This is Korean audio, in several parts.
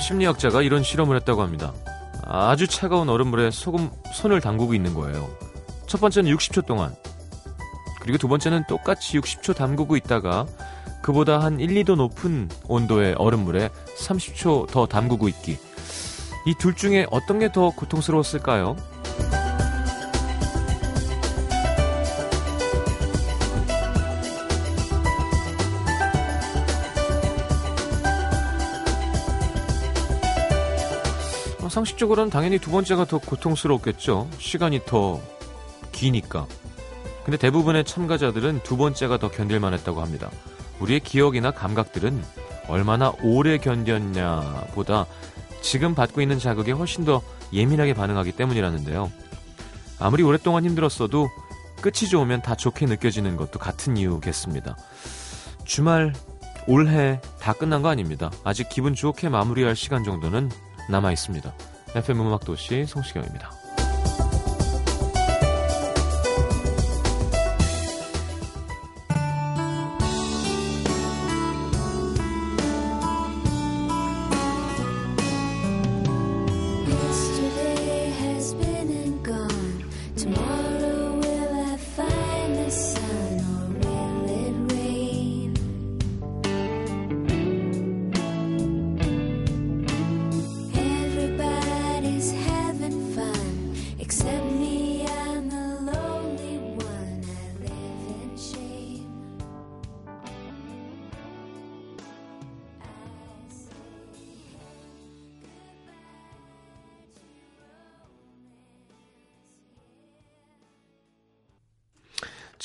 심리학자가 이런 실험을 했다고 합니다. 아주 차가운 얼음물에 소금 손을 담그고 있는 거예요. 첫 번째는 60초 동안. 그리고 두 번째는 똑같이 60초 담그고 있다가 그보다 한 1, 2도 높은 온도의 얼음물에 30초 더 담그고 있기. 이 둘 중에 어떤 게 더 고통스러웠을까요? 상식적으로는 당연히 두 번째가 더 고통스럽겠죠. 시간이 더 기니까. 근데 대부분의 참가자들은 두 번째가 더 견딜만 했다고 합니다. 우리의 기억이나 감각들은 얼마나 오래 견뎠냐 보다 지금 받고 있는 자극에 훨씬 더 예민하게 반응하기 때문이라는데요. 아무리 오랫동안 힘들었어도 끝이 좋으면 다 좋게 느껴지는 것도 같은 이유겠습니다. 주말, 올해 다 끝난 거 아닙니다. 아직 기분 좋게 마무리할 시간 정도는 남아 있습니다. FM 음악도시 성시경입니다.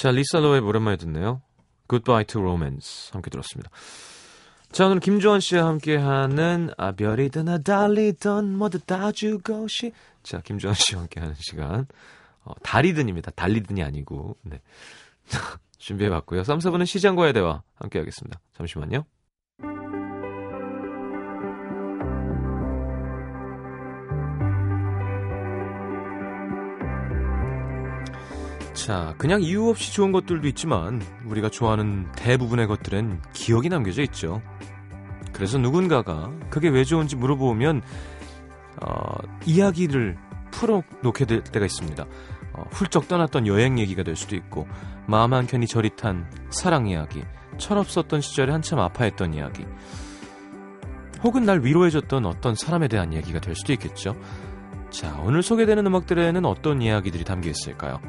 자, 리사 로의 오랜만에 듣네요. Goodbye to Romance 함께 들었습니다. 자, 오늘 김조원 씨와 함께하는 아 별이든 아 달리든 뭐든 다 주고 시. 자, 김조원 씨와 함께하는 시간. 어, 달이든입니다. 달리든이 아니고. 네. 준비해봤고요. 3, 4분은 시장과의 대화 함께하겠습니다. 잠시만요. 자, 그냥 이유 없이 좋은 것들도 있지만 우리가 좋아하는 대부분의 것들엔 기억이 남겨져 있죠. 그래서 누군가가 그게 왜 좋은지 물어보면 어, 이야기를 풀어놓게 될 때가 있습니다. 어, 훌쩍 떠났던 여행 얘기가 될 수도 있고 마음 한켠이 저릿한 사랑 이야기, 철없었던 시절에 한참 아파했던 이야기, 혹은 날 위로해줬던 어떤 사람에 대한 이야기가 될 수도 있겠죠. 자, 오늘 소개되는 음악들에는 어떤 이야기들이 담겨 있을까요?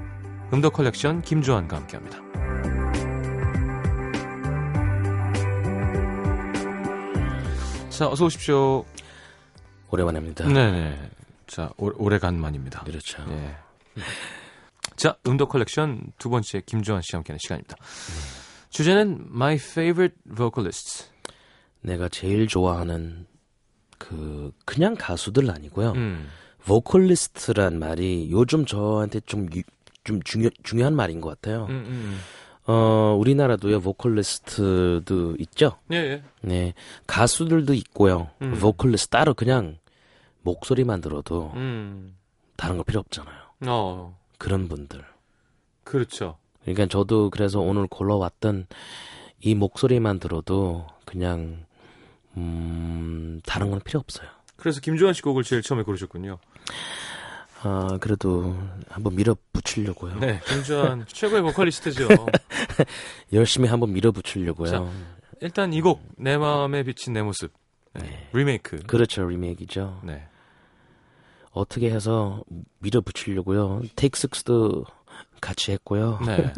음도 컬렉션 김주환과 함께합니다. 자, 어서 오십시오. 오랜만입니다. 네네. 자, 오, 오래간만입니다. 그렇죠. 예. 자, 음도 컬렉션 두 번째 김주환 씨와 함께하는 시간입니다. 주제는 My Favorite Vocalists. 내가 제일 좋아하는 그 그냥 가수들 아니고요. 음, 보컬리스트란 말이 요즘 저한테 좀, 유- 좀 중요, 중요한 말인 것 같아요. 음, 음. 어, 우리나라도요, 보컬리스트도 있죠? 예, 예. 네. 가수들도 있고요. 음. 보컬리스트 따로 그냥 목소리만 들어도 음, 다른 거 필요 없잖아요. 어, 그런 분들. 그렇죠. 그러니까 저도 그래서 오늘 골라왔던 이 목소리만 들어도 그냥, 음, 다른 건 필요 없어요. 그래서 김주환 씨 곡을 제일 처음에 고르셨군요. 아, 그래도 한번 밀어붙이려고요. 네, 김주환 최고의 보컬리스트죠. 열심히 한번 밀어붙이려고요. 자. 일단 이 곡 내 마음에 비친 내 모습 네, 리메이크. 그렇죠, 리메이크죠. 네. 어떻게 해서 밀어붙이려고요. 테이크 식스도 같이 했고요. 네.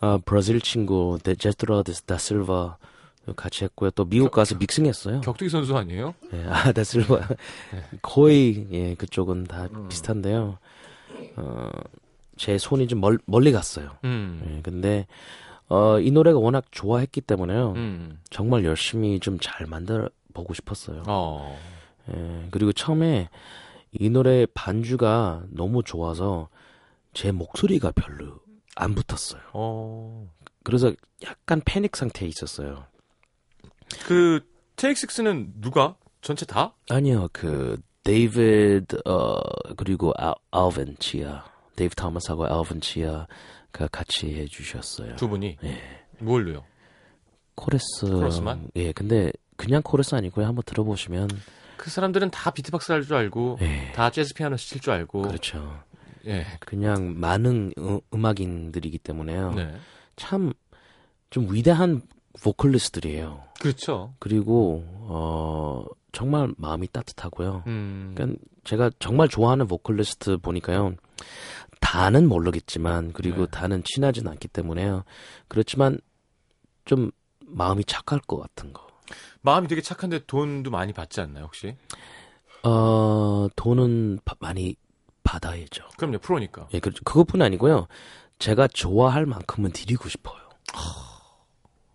아, 브라질 친구 데 제스트로 다 실바 같이 했고요. 또 미국 가서 믹싱했어요. 격투기 선수 아니에요? 예, 아, 다 실바 거의 예, 그쪽은 다 음. 비슷한데요. 어, 제 손이 좀 멀, 멀리 갔어요. 음. 예, 근데 어, 이 노래가 워낙 좋아했기 때문에요. 음. 정말 열심히 좀 잘 만들어 보고 싶었어요. 어. 예, 그리고 처음에 이 노래 반주가 너무 좋아서 제 목소리가 별로 안 붙었어요. 어. 그래서 약간 패닉 상태에 있었어요. 그 테이크식스는 누가? 전체 다? 아니요, 그 데이비드 어 그리고 알, 알빈 치아, 데이브 토머스하고 알빈 치아가 같이 해주셨어요. 두 분이. 예. 뭘로요? 코러스. 코러스만? 예, 근데 그냥 코러스 아니고요. 한번 들어보시면 그 사람들은 다 비트박스 할 줄 알고 예. 다 재즈 피아노 칠 줄 알고 그렇죠. 예. 그냥 많은 음, 음악인들이기 때문에요. 네. 참좀 위대한 보컬리스트들이에요. 그렇죠. 그리고 어 정말 마음이 따뜻하고요. 음. 그러니까 제가 정말 좋아하는 보컬리스트 보니까요. 다는 모르겠지만 그리고 네. 다는 친하진 않기 때문에요. 그렇지만 좀 마음이 착할 것 같은 거. 마음이 되게 착한데 돈도 많이 받지 않나요, 혹시? 어 돈은 바- 많이 받아야죠. 그럼요, 프로니까. 예, 그 그것뿐 아니고요. 제가 좋아할 만큼은 드리고 싶어요.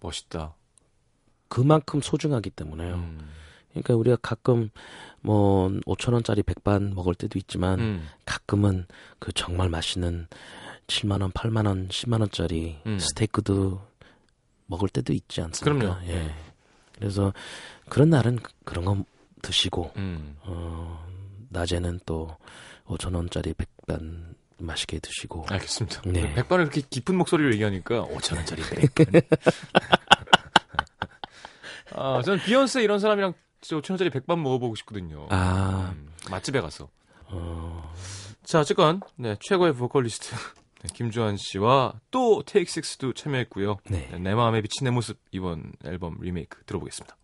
멋있다. 그만큼 소중하기 때문에요. 음. 그러니까 우리가 가끔 뭐 5천 원짜리 백반 먹을 때도 있지만 음. 가끔은 그 정말 맛있는 7만 원, 8만 원, 10만 원짜리 음. 스테이크도 먹을 때도 있지 않습니까? 그럼요. 예. 그래서 그런 날은 그- 그런 거 드시고 음. 어, 낮에는 또 5천 원짜리 백반 맛있게 드시고 알겠습니다. 네. 백반을 그렇게 깊은 목소리로 얘기하니까 5천 원짜리 백반. 아, 저는 비욘세 이런 사람이랑 진짜 5천 원짜리 백반 먹어보고 싶거든요. 아, 음, 맛집에 가서. 어, 자, 어쨌건 네, 최고의 보컬리스트 네, 김주환 씨와 또 테이크 식스도 참여했고요. 네. 네, 내 마음에 비친 내 모습 이번 앨범 리메이크 들어보겠습니다.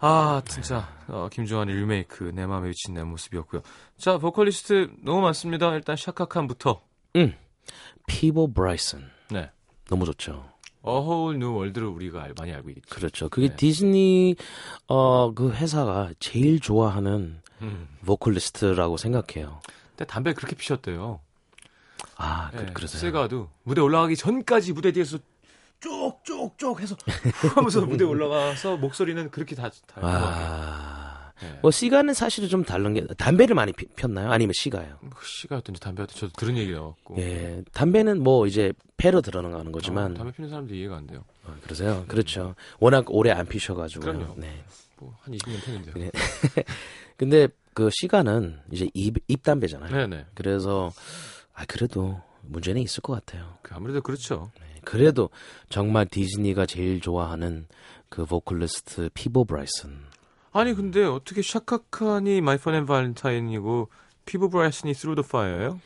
아, 진짜 어, 김주환의 리메이크 내 마음에 비친 내 모습이었고요. 자, 보컬리스트 너무 많습니다. 일단 샤카칸부터. 피보 브라이슨 네. 너무 좋죠. A Whole New World를 우리가 알- 많이 알고 있죠. 그렇죠. 그게 네. 디즈니 어 그 회사가 제일 좋아하는 음. 보컬리스트라고 생각해요. 근데 담배 그렇게 피셨대요. 아, 그, 네, 그러세요. 세가도 무대 올라가기 전까지 무대 뒤에서 쪽쪽쪽 해서 하면서 무대 올라가서 목소리는 그렇게 다, 다 아, 네. 뭐 시가는 사실은 좀 다른 게 담배를 많이 피, 폈나요? 아니면 시가요? 뭐 시가였든지 담배였든지 저도 들은 얘기여갖고 예, 담배는 뭐 이제 폐로 들어가는 거지만 어, 담배 피는 사람들 이해가 안 돼요. 어, 그러세요. 그렇죠. 워낙 오래 안 피셔가지고. 그럼요. 네. 뭐한 20년 폈는데요. 그래. 근데 그 시가는 이제 입, 입 담배잖아요. 네네. 그래서 아 그래도 문제는 있을 것 같아요. 그 아무래도 그렇죠. 네, 그래도 정말 디즈니가 제일 좋아하는 그 보컬리스트 피보 브라이슨. 아니 근데 어떻게 샤카칸이 Funny Valentine이고 피보 브라이슨이 Through the Fire예요?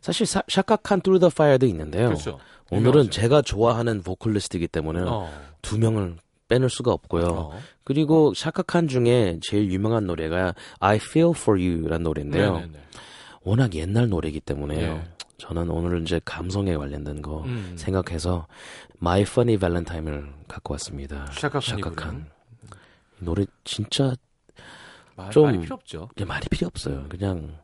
사실 사, 샤카칸 Through the Fire도 있는데요. 그렇죠. 오늘은 유명하죠. 제가 좋아하는 보컬리스트이기 때문에 어. 두 명을 빼놓을 수가 없고요. 어. 그리고 샤카칸 중에 제일 유명한 노래가 I Feel For You라는 노래인데요. 네네네. 워낙 옛날 노래이기 때문에요. 네. 저는 오늘 이제 감성에 관련된 거 음. 생각해서 My Funny Valentine을 갖고 왔습니다. 이 노래 진짜 말, 좀- 말이 필요 없죠. 그냥 말이 필요 없어요. 그냥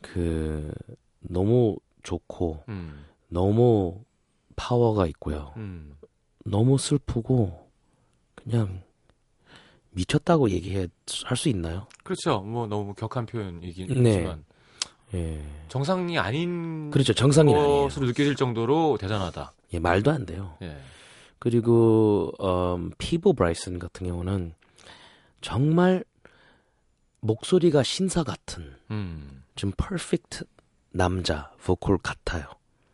그 너무 좋고 음. 너무 파워가 있고요. 음. 너무 슬프고 그냥 미쳤다고 얘기해 할 수 있나요? 그렇죠. 뭐 너무 격한 표현이긴 네. 하지만 예. 정상이 아닌 그렇죠. 정상이 아니에요. 것으로 느껴질 정도로 대단하다. 예, 말도 안 돼요. 예. 그리고 음, 피보 브라이슨 같은 경우는 정말 목소리가 신사 같은 음. 좀 퍼펙트 남자 보컬 같아요.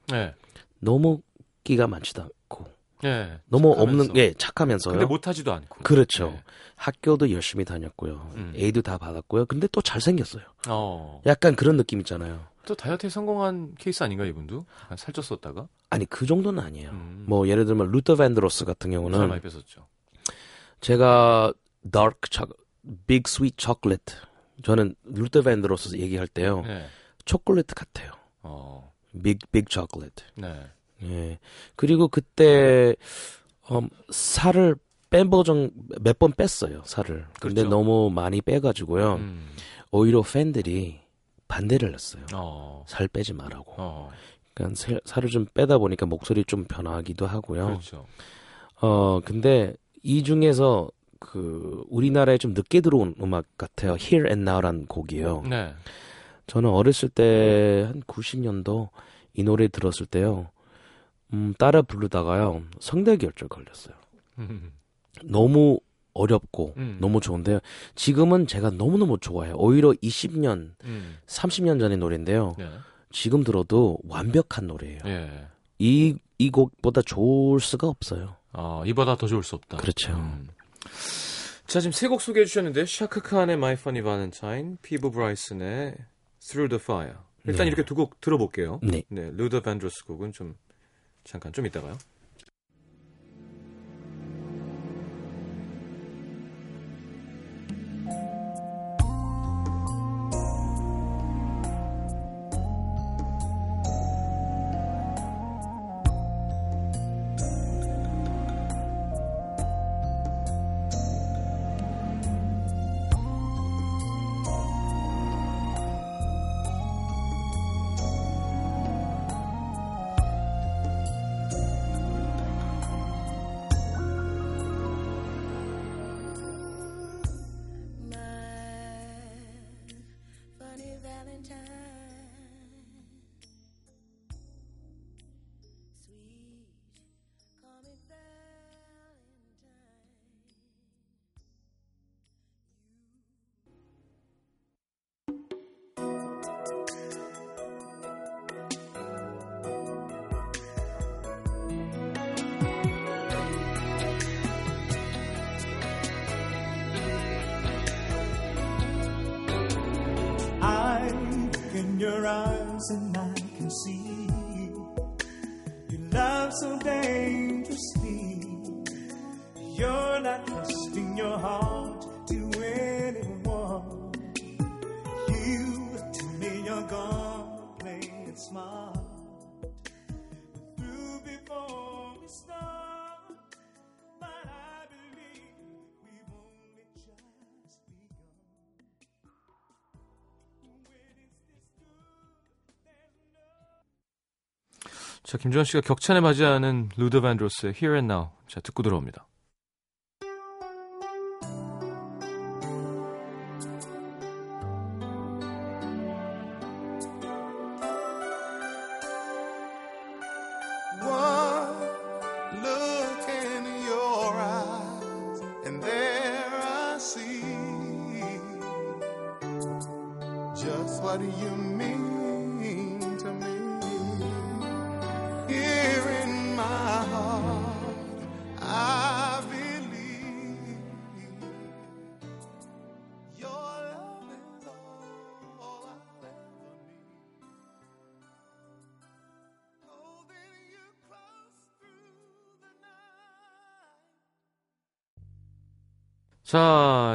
네. 너무 끼가 많지도 예. 너무 착하면서. 없는 예 착하면서요. 근데 못하지도 않고. 그렇죠. 네. 학교도 열심히 다녔고요. 음. A도 다 받았고요. 근데 또 잘생겼어요. 어. 약간 그런 느낌 있잖아요. 또 다이어트에 성공한 케이스 아닌가 이분도? 약간 살쪘었다가. 아니 그 정도는 아니에요. 음. 뭐 예를 들면 루터 밴드로스 같은 살 경우는 많이 뺐었죠. 제가 dark 초 bittersweet chocolate 저는 루터 밴드로스 얘기할 때요. 네. 초콜릿 같아요. 어. big big chocolate. 네. 예. 그리고 그때 음, 살을 뺀 버전 몇 번 뺐어요. 살을. 근데 그렇죠. 너무 많이 빼가지고요. 음. 오히려 팬들이 반대를 했어요. 어. 살 빼지 말라고. 어. 그러니까 살- 살을 좀 빼다 보니까 목소리 좀 변하기도 하고요. 그렇죠. 어 근데 이 중에서 그 우리나라에 좀 늦게 들어온 음악 같아요. Here and Now란 곡이에요. 네. 저는 어렸을 때 한 90년도 이 노래 들었을 때요. 음, 따라 부르다가요. 성대결절 걸렸어요. 너무 어렵고 음. 너무 좋은데요. 지금은 제가 너무너무 좋아해요. 오히려 20년, 음. 30년 전의 노래인데요. 네. 지금 들어도 완벽한 노래예요. 예. 이, 이 곡보다 좋을 수가 없어요. 어, 이보다 더 좋을 수 없다. 그렇죠. 음. 자, 지금 세 곡 소개해 주셨는데 샤카 칸의 My Funny Valentine, 피보 브라이슨의 Through the Fire. 일단 네. 이렇게 두 곡 들어볼게요. 네. 네, 루터 밴드로스 곡은 좀 잠깐 좀 이따가요. Your eyes and I can see you love so dangerously. You're not trusting your heart to anyone. You tell me you're gonna play it smart. Through before 자, 김주환 씨가 격찬에 맞이하는 루더 밴드로스의 Here and Now. 자, 듣고 들어옵니다.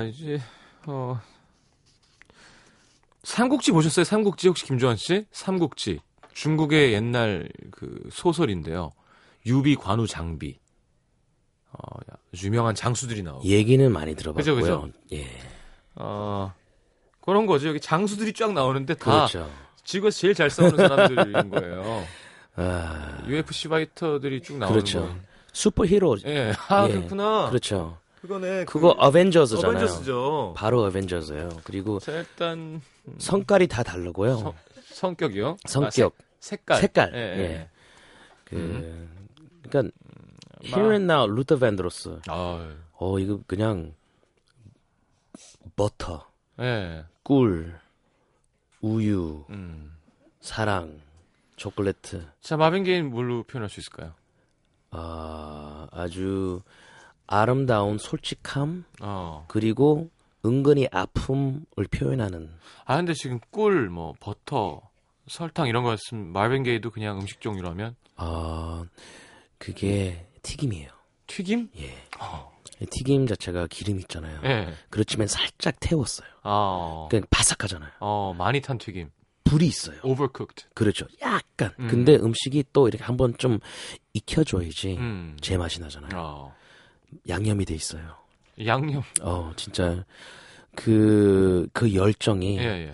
자, 이제, 어, 삼국지 보셨어요? 삼국지 혹시 김주환 씨? 삼국지. 중국의 옛날 그 소설인데요. 유비, 관우, 장비. 어, 유명한 장수들이 나오고. 얘기는 많이 들어봤고요. 그죠, 그죠? 예. 어, 그런 거죠. 여기 장수들이 쫙 나오는데 다 그렇죠. 지구에서 제일 잘 싸우는 사람들인 거예요. 아, UFC 파이터들이 쭉 나오는 그렇죠. 슈퍼히로. 예. 아, 예. 그렇구나. 그렇죠. 그거네. 그거 그 어벤져스잖아요. 어벤져스죠. 바로 어벤져스예요. 그리고 자, 일단 성깔이 다 다르고요. 성- 성격이요? 성격, 아, 색, 깔 색깔. 예, 예. 예. 그, 그러니까 마- Here and Now 루터 밴드로스. 아, 어 이거 그냥 버터, 예. 꿀, 우유, 음. 사랑, 초콜릿. 자, 마빈 게인 뭘로 표현할 수 있을까요? 아 아주 아름다운 솔직함 어. 그리고 은근히 아픔을 표현하는. 아, 근데 지금 꿀, 뭐 버터, 설탕 이런 거 있으면 마빈 게이도 그냥 음식 종류라면 아 그게 튀김이에요. 튀김? 예. 어. 튀김 자체가 기름 있잖아요. 예. 그렇지만 살짝 태웠어요. 아. 그냥 바삭하잖아요. 어, 많이 탄 튀김. 불이 있어요. overcooked. 그렇죠. 약간. 음. 근데 음식이 또 이렇게 한번 좀 익혀줘야지 음. 제 맛이 나잖아요. 어. 양념이 돼 있어요. 양념. 어, 진짜 그, 그 열정이 예, 예.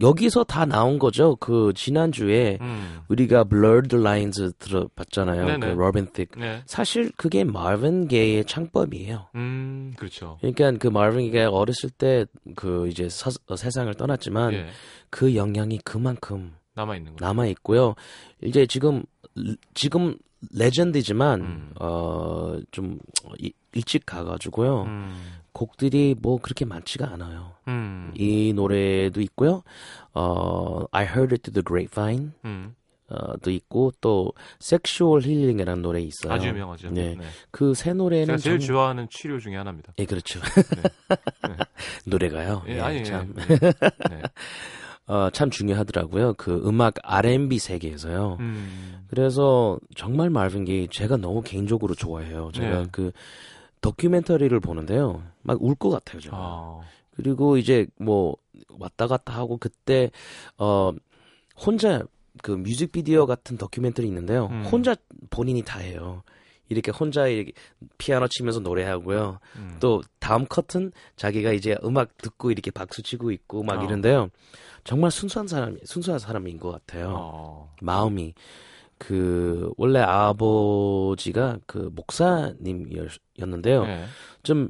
여기서 다 나온 거죠. 그 지난주에 음. 우리가 Blurred Lines 들어봤잖아요. 네네. 그 로빈 틱. 네. 사실 그게 마빈 게이의 창법이에요. 음, 그렇죠. 그러니까 그 마빈 게이가 어렸을 때 그 이제 서- 어, 세상을 떠났지만 예. 그 영향이 그만큼 남아 있는 거. 남아 있고요. 이제 지금 지금 레전드지만 음. 어좀 일찍 가가지고요. 음. 곡들이 뭐 그렇게 많지가 않아요. 음. 이 노래도 있고요. 어 I Heard It Through the Grapevine 음. 어도 있고 또 Sexual Healing이라는 노래 있어요. 아주 유명하죠. 네. 네. 그새 노래는 제가 제일 정- 좋아하는 치료 중에 하나입니다. 예, 그렇죠. 네. 노래가요. 예, 예, 아니, 참, 예. 네. 어, 참 중요하더라고요. 그 음악 R&B 세계에서요. 음. 그래서 정말 말빈 게이 제가 너무 개인적으로 좋아해요. 제가 네. 그 다큐멘터리를 보는데요. 막 울 것 같아요, 제가. 아. 그리고 이제 뭐 왔다 갔다 하고 그때 어 혼자 그 뮤직비디오 같은 다큐멘터리 있는데요. 음. 혼자 본인이 다 해요. 이렇게 혼자 이렇게 피아노 치면서 노래하고요. 음. 또 다음 커튼 자기가 이제 음악 듣고 이렇게 박수 치고 있고 막 어. 이런데요. 정말 순수한 사람, 순수한 사람인 것 같아요. 어. 마음이 그 원래 아버지가 그 목사님이었는데요. 네. 좀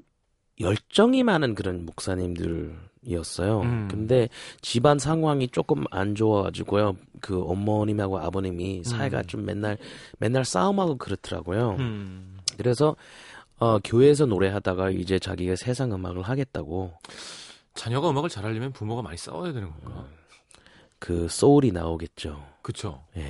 열정이 많은 그런 목사님들 이었어요. 음. 근데 집안 상황이 조금 안 좋아가지고요. 그 어머님하고 아버님이 사이가 음. 좀 맨날 맨날 싸움하고 그렇더라고요. 음. 그래서 어, 교회에서 노래하다가 이제 자기가 세상 음악을 하겠다고 자녀가 음악을 잘하려면 부모가 많이 싸워야 되는 건가? 그 소울이 나오겠죠. 그쵸. 예.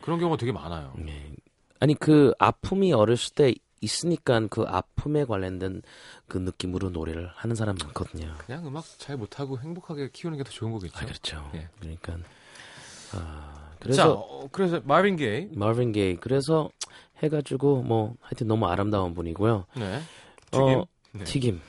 그런 경우가 되게 많아요. 예. 아니 그 아픔이 어렸을 때 있으니까 그 아픔에 관련된 그 느낌으로 노래를 하는 사람 많거든요. 그냥 음악 잘 못하고 행복하게 키우는 게 더 좋은 거겠죠. 아 그렇죠. 예. 그러니까 아 자, 그래서 어, 그래서 마빈 게이. 마빈 게이 그래서 해가지고 뭐 하여튼 너무 아름다운 분이고요. 네. 튀김. 어, 네. 튀김.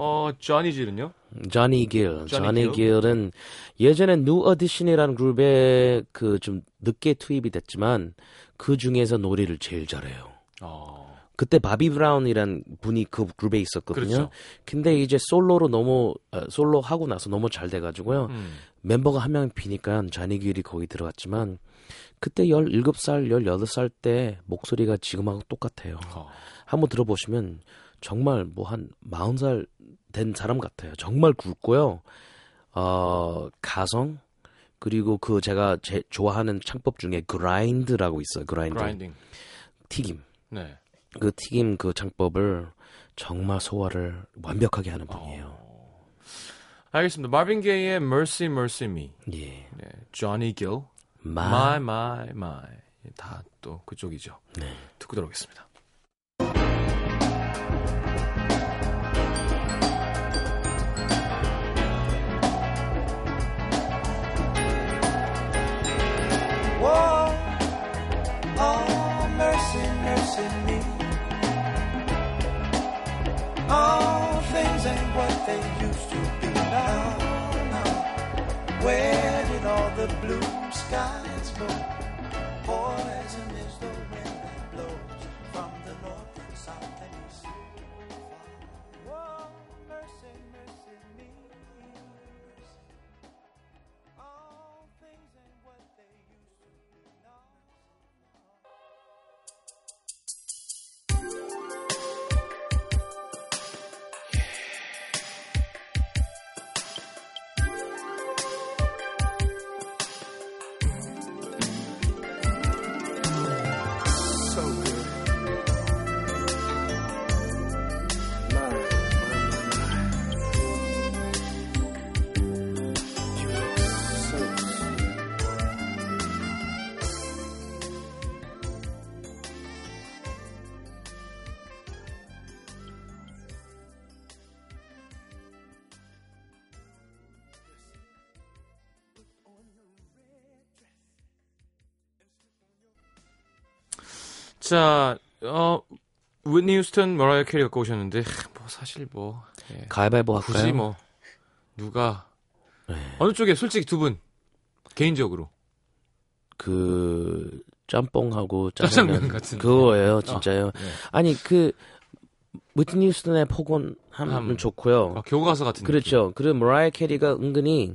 어, 조니 길은요? 조니 길. 조니 조니 길은 예전에 뉴 에디션이라는 그룹에 그 좀 늦게 투입이 됐지만 그 중에서 노래를 제일 잘해요. 어. 그때 바비 브라운이란 분이 그 그룹에 있었거든요. 그렇죠. 근데 이제 솔로로 너무 어, 솔로 하고 나서 너무 잘 돼가지고요. 음. 멤버가 한 명 비니까 자니 길이 거기 들어갔지만 그때 17살, 18살 때 목소리가 지금하고 똑같아요. 어. 한번 들어보시면 정말 뭐한 40살 된 사람 같아요. 정말 굵고요. 어, 가성 그리고 그 제가 제 좋아하는 창법 중에 그라인드라고 있어요. 그라인드. 그라인딩. 튀김. 네. 그 튀김 그 창법을 정말 소화를 완벽하게 하는 분이에요. 어. 알겠습니다. 마빈 게이의 Mercy Mercy Me. 예. 네. 길. 마. My My My. 다 또 그쪽이죠. 네. 듣고 들어오겠습니다. All things ain't what they used to be now. now. Where did all the blue skies go? Poison is the wind that blows from the north and south and east. Whoa, mercy, mercy me. 자, 어, 위트니 휴스턴, 머라이어 캐리 갖고 오셨는데, 하, 뭐, 사실 뭐, 예. 가위바위보 할까요? 굳이 뭐, 누가, 네. 어느 쪽에, 솔직히 두 분, 개인적으로. 그 짬뽕하고 짜장면 짜장면 같은. 그거예요, 진짜요. 네. 아니 그 위트니 휴스턴의 폭언 하면 함. 좋고요. 어, 교과서 같은 그렇죠. 그리고 머라이어 캐리가 은근히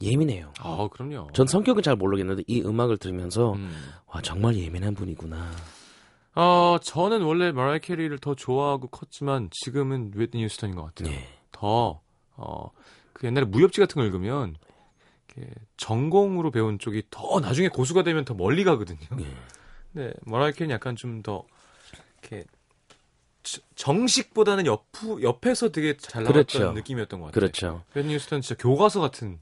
예민해요. 아, 그럼요. 전 성격은 잘 모르겠는데 이 음악을 들으면서 음. 와 정말 예민한 분이구나. 어, 저는 원래 마라이 캐리를 더 좋아하고 컸지만 지금은 웨트니 휴스턴인 것 같아요. 예. 더, 어, 그 옛날에 무협지 같은 걸 읽으면 이렇게 전공으로 배운 쪽이 더 나중에 고수가 되면 더 멀리 가거든요. 예. 근데 마라이 캐리는 약간 좀 더 이렇게 저- 정식보다는 옆, 옆에서 되게 잘 나왔던 그렇죠. 느낌이었던 것 같아요. 그렇죠. 웨트니 휴스턴 진짜 교과서 같은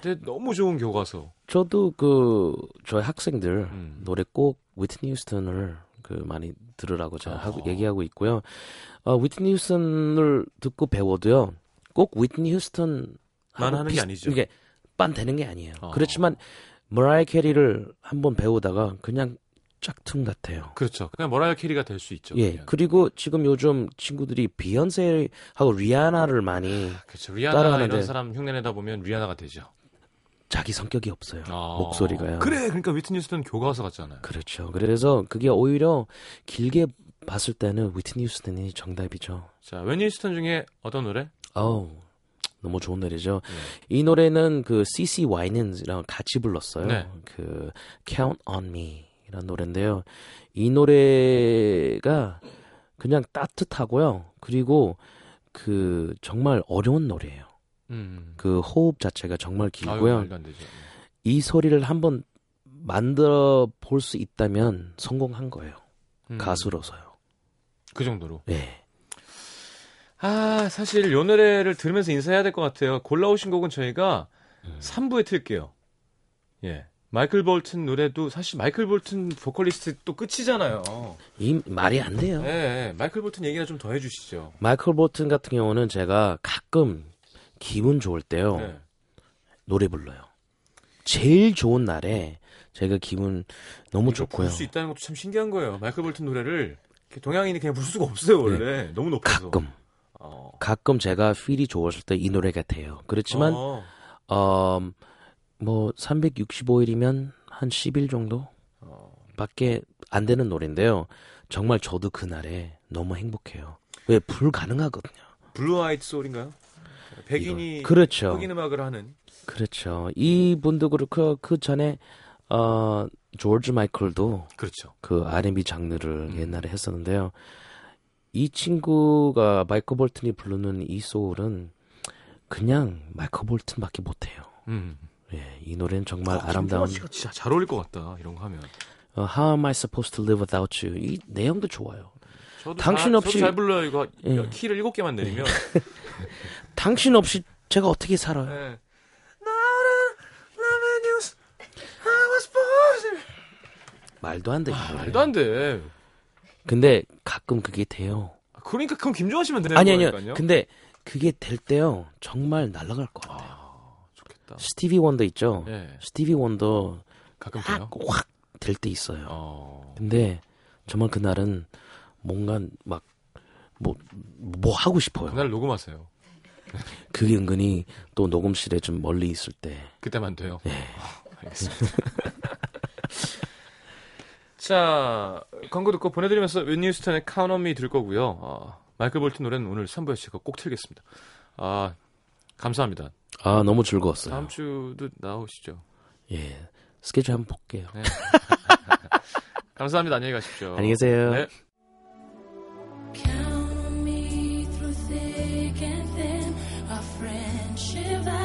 근데 너무 좋은 교과서. 저도 그 저희 학생들 음. 노래 꼭 위트니 휴스턴을 그 많이 들으라고 제가 하고 어. 얘기하고 있고요. 어, 위트니 휴스턴을 듣고 배워도요. 꼭 위트니 휴스턴 만 하는 게 아니죠. 이게 빤 되는 게 아니에요. 어. 그렇지만 머라이어 캐리를 한번 배우다가 그냥 짝퉁 같아요. 그렇죠. 그냥 머라이어 캐리가 될 수 있죠. 예. 그냥. 그리고 지금 요즘 친구들이 비욘세하고 리아나를 많이 그렇죠. 리아나 따라하는데- 이런 사람 흉내내다 보면 리아나가 되죠. 자기 성격이 없어요. 아. 목소리가요. 그래, 그러니까 위트니 휴스턴 교과서 같잖아요. 그렇죠. 그래서 그게 오히려 길게 봤을 때는 위트니 휴스턴이 정답이죠. 자, 웨니 휴스턴 중에 어떤 노래? 어우, 너무 좋은 노래죠. 네. 이 노래는 그 CC 와이넌즈랑 같이 불렀어요. 네. 그 Count on Me 이란 노래인데요. 이 노래가 그냥 따뜻하고요. 그리고 그 정말 어려운 노래예요. 음. 그 호흡 자체가 정말 아유, 길고요. 되죠. 이 소리를 한번 만들어 볼 수 있다면 성공한 거예요. 음. 가수로서요. 그 정도로. 네. 아, 사실 요 노래를 들으면서 인사해야 될 것 같아요. 골라오신 곡은 저희가 음. 3부에 틀게요. 예. 마이클 볼튼 노래도 사실 마이클 볼튼 보컬리스트 또 끝이잖아요. 이 말이 안 돼요. 예, 예. 마이클 볼튼 얘기나 좀 더 해주시죠. 마이클 보튼 같은 경우는 제가 가끔 기분 좋을 때요. 네. 노래 불러요. 제일 좋은 날에 제가 기분 너무 좋고요. 부를 수 있다는 것도 참 신기한 거예요. 마이클 볼튼 노래를 동양인이 그냥 부를 수가 없어요 원래 너무 높아서. 네. 가끔 어. 가끔 제가 필이 좋았을 때 이 노래가 돼요. 그렇지만 어. 어, 뭐 365일이면 한 10일 정도 어. 밖에 안 되는 노래인데요. 정말 저도 그날에 너무 행복해요. 왜 불가능하거든요. blue-eyed soul인가요? 백인이 이거. 그렇죠. 흑인 음악을 하는. 그렇죠. 이 분도 그렇고 그 전에 어 조지 마이클도 그렇죠. 그 R&B 장르를 음. 옛날에 했었는데요. 이 친구가 마이클 볼튼이 부르는 이 소울은 그냥 마이클 볼튼밖에 못해요. 음. 예, 이 노래는 정말 아, 아름다운. 씨가 진짜 잘 어울릴 것 같다 이런 거 하면. 어, How am I supposed to live without you? 이 내용도 좋아요. 당신 잘, 없이- 잘 불러요 이거 예. 키를 일곱 개만 내리면. 당신 없이 제가 어떻게 살아요? born. 말도 안 돼. 아, 말도 안 돼. 근데 가끔 그게 돼요. 그러니까 그럼 김종환 씨만 되는 아니 아니요. 거니까요. 근데 그게 될 때요. 정말 날아갈 것 같아요. 아, 좋겠다. 스티비 원더 있죠? 예. 스티비 원더 가끔. 확 될 때 있어요. 어. 근데 정말 그날은 뭔가 막 뭐, 뭐 하고 싶어요. 그날 녹음하세요. 그게 은근히 또 녹음실에 좀 멀리 있을 때. 그때만 돼요. 예. 아, 알겠습니다. 자, 광고 듣고 보내드리면서 윈니스턴의 Count on Me 들 거고요. 어, 마이클 볼튼 노래는 오늘 3부에 제가 꼭 틀겠습니다. 아, 감사합니다. 아, 너무 즐거웠어요. 다음 주도 나오시죠. 예. 스케줄 한번 볼게요. 네. 감사합니다. 안녕히 가십시오. 안녕히 계세요. 네. friendship.